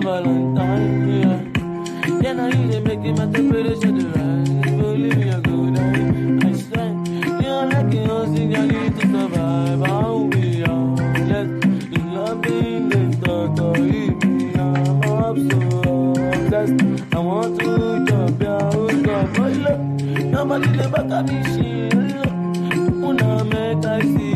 Valentine, yeah. Yeah, now you didn't make it my temperature rise. Believe me, I go down. I stand. Yeah, like a host, I need to survive. I'll be out. Let's oh, be loving this me. I'm so obsessed. I want to jump out of my love. Nobody never got me shit. Una make I see.